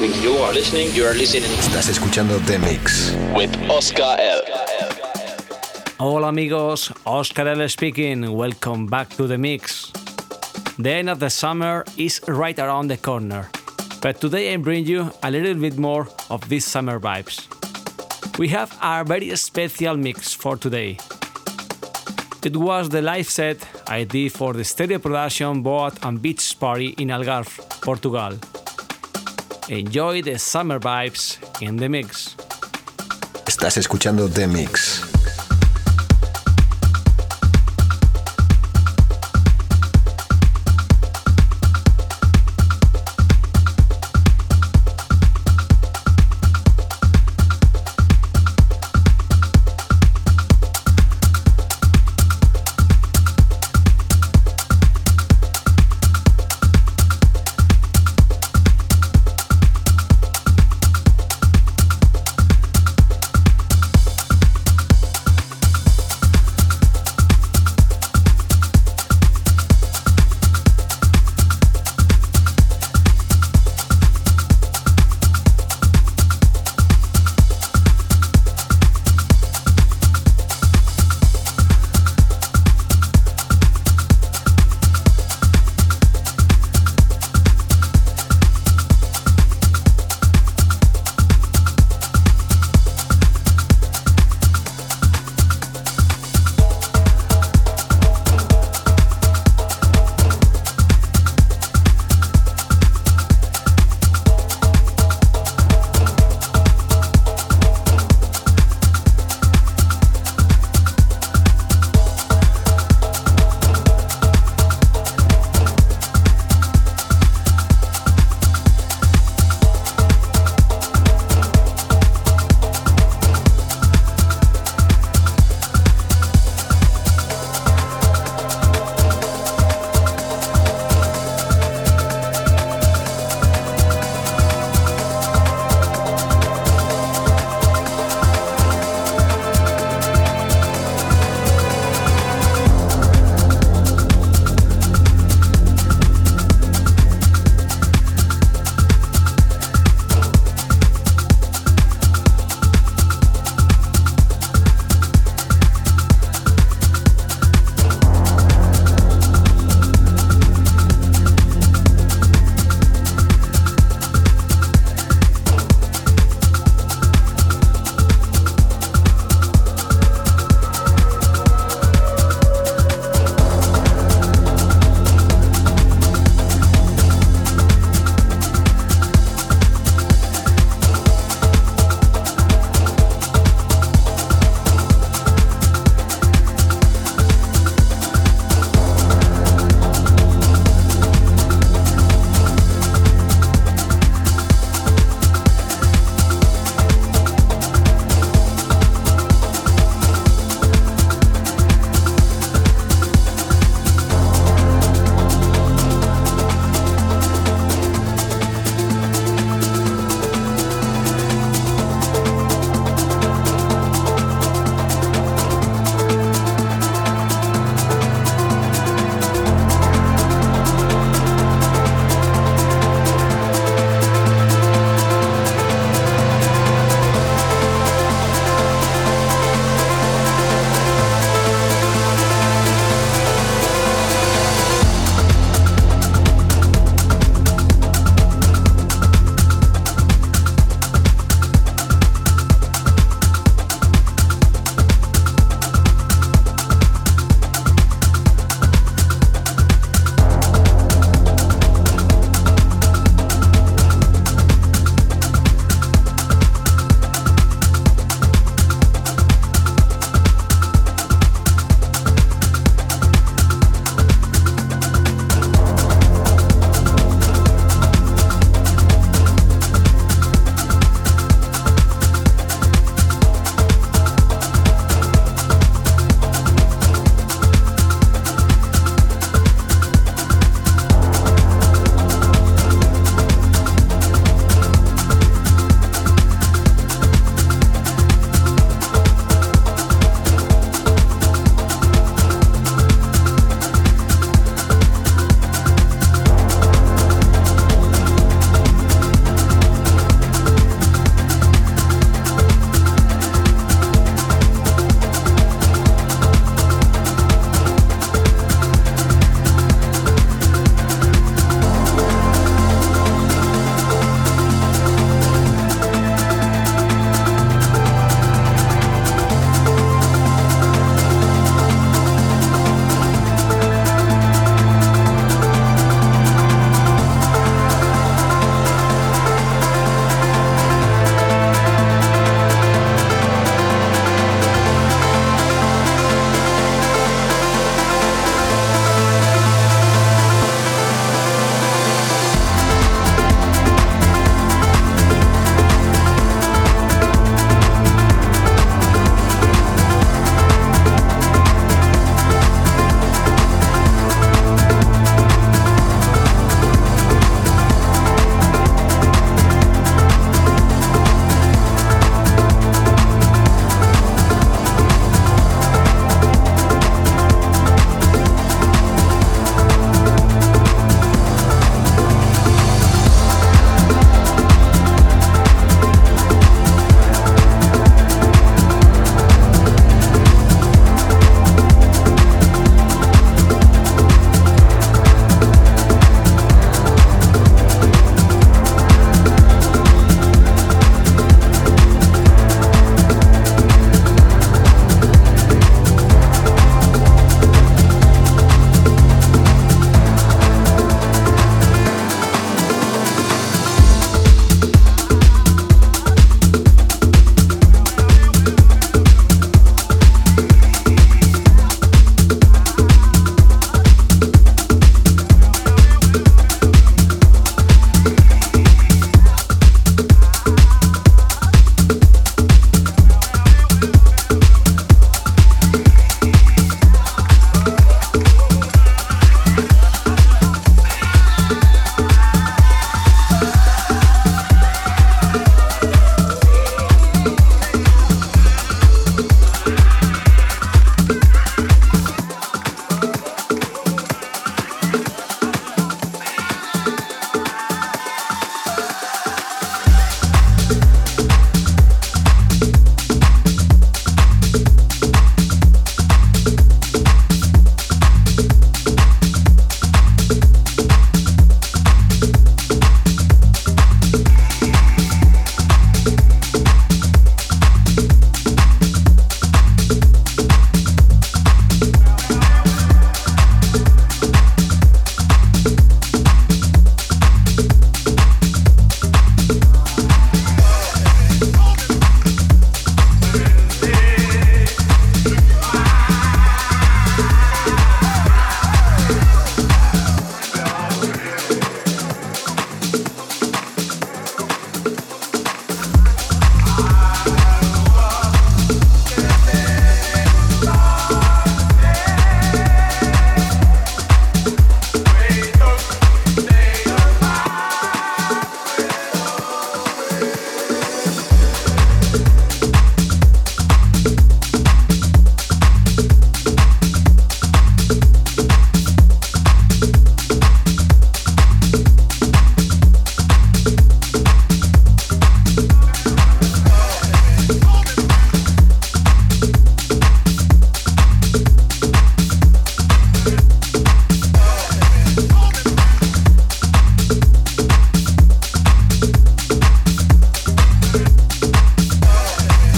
listening. You are listening. You are listening Estás escuchando The Mix. with Oscar L. Hola amigos, Oscar L speaking. Welcome back to the mix. The end of the summer is right around the corner, but today I bring you a little bit more of these summer vibes. We have a very special mix for today. It was the live set I did for the stereo production boat and beach party in Algarve, Portugal. Enjoy the summer vibes in the mix. Estás escuchando The Mix.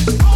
Oh.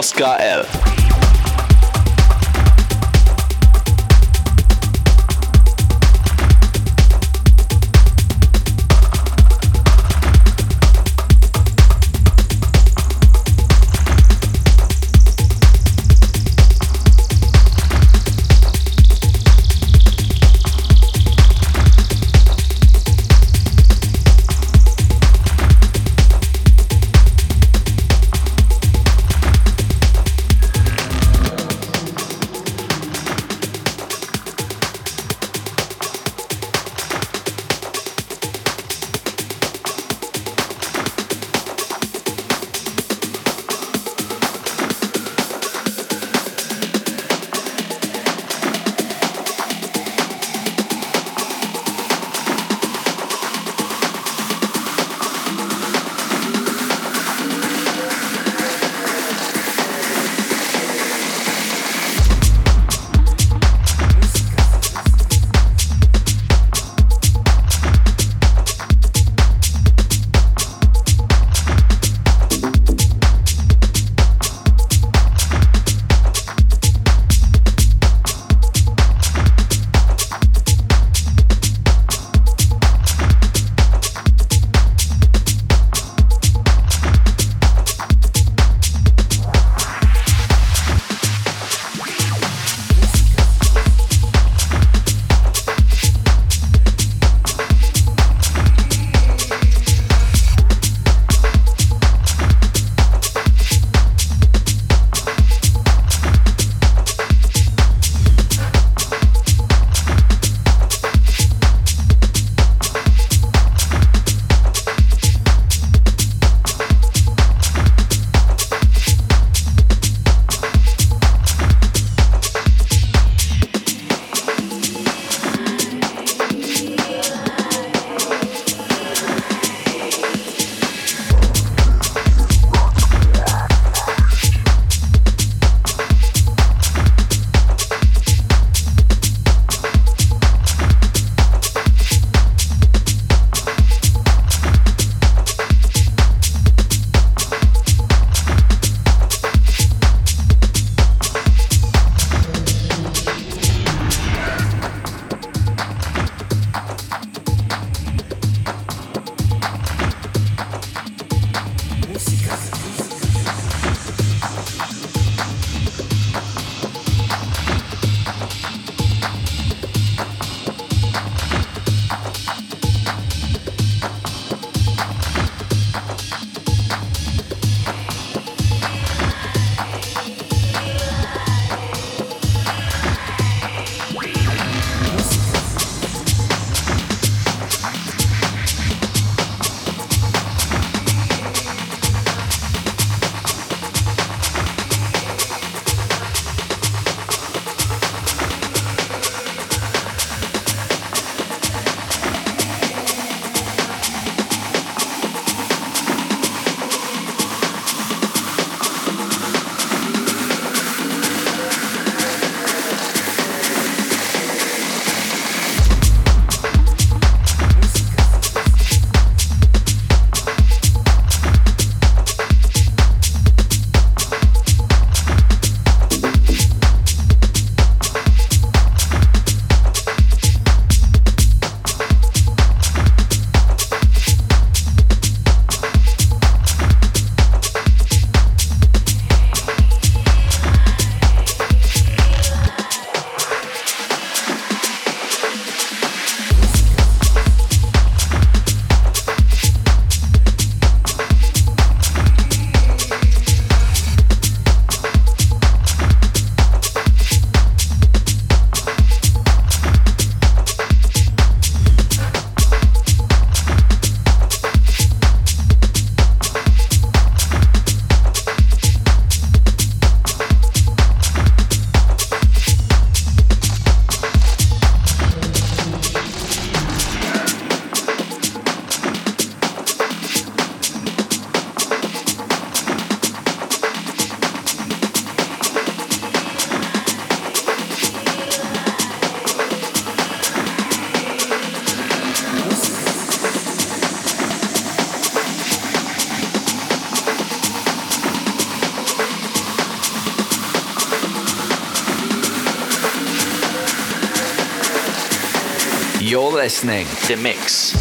Oscar L. listening. The Mix.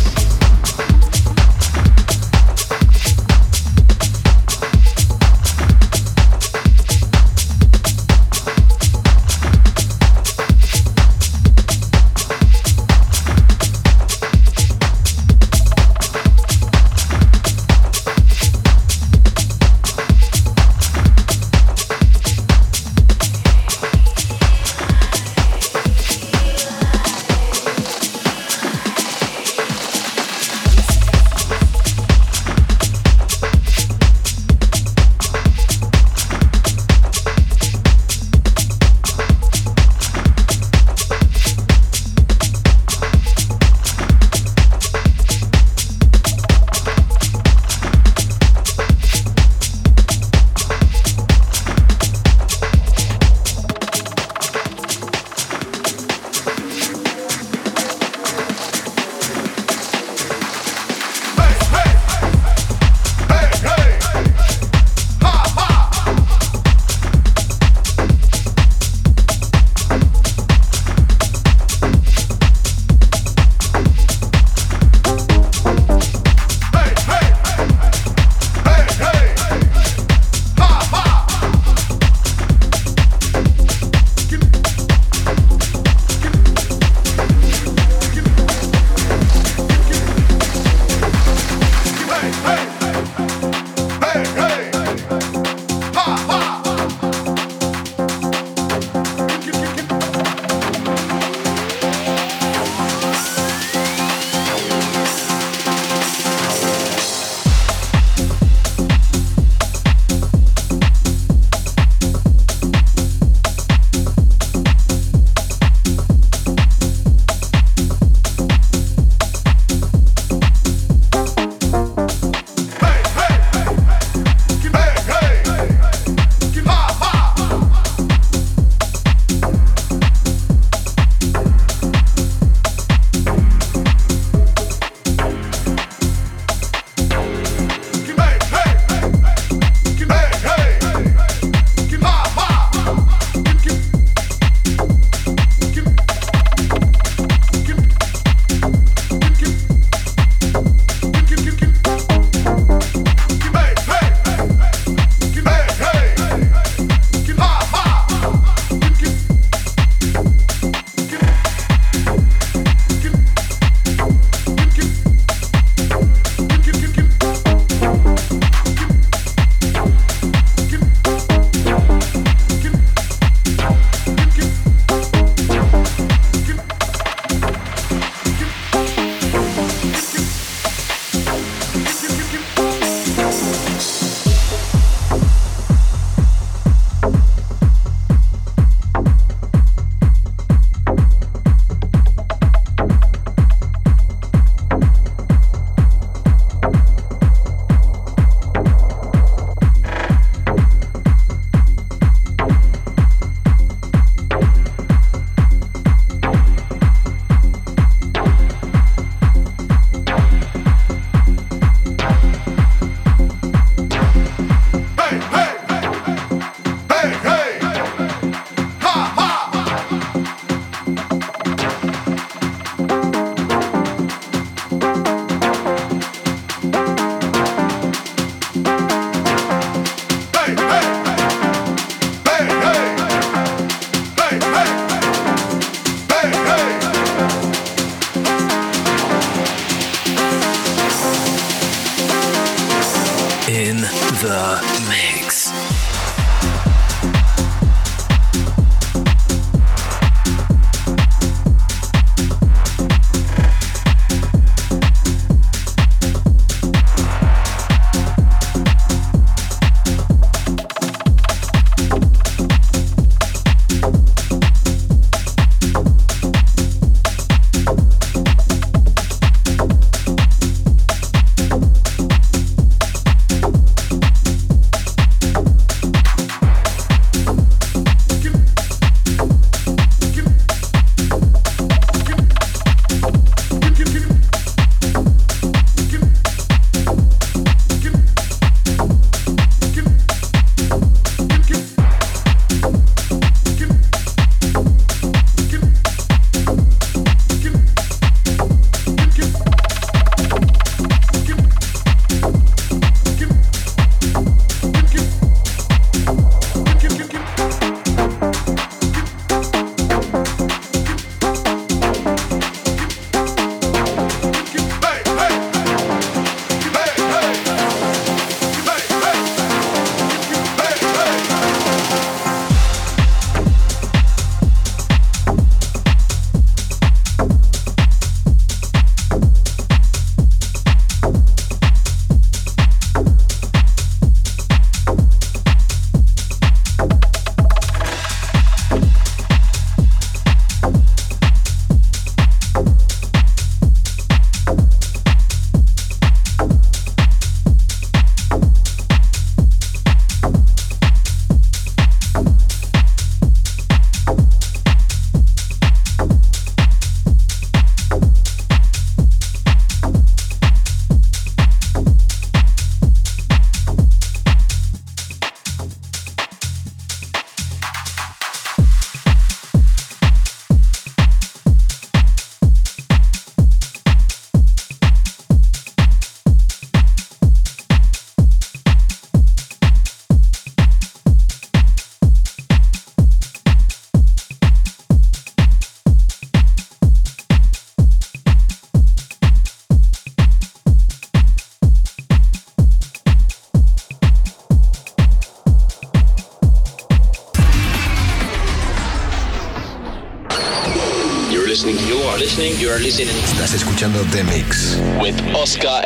Escuchando The Mix. with Oscar.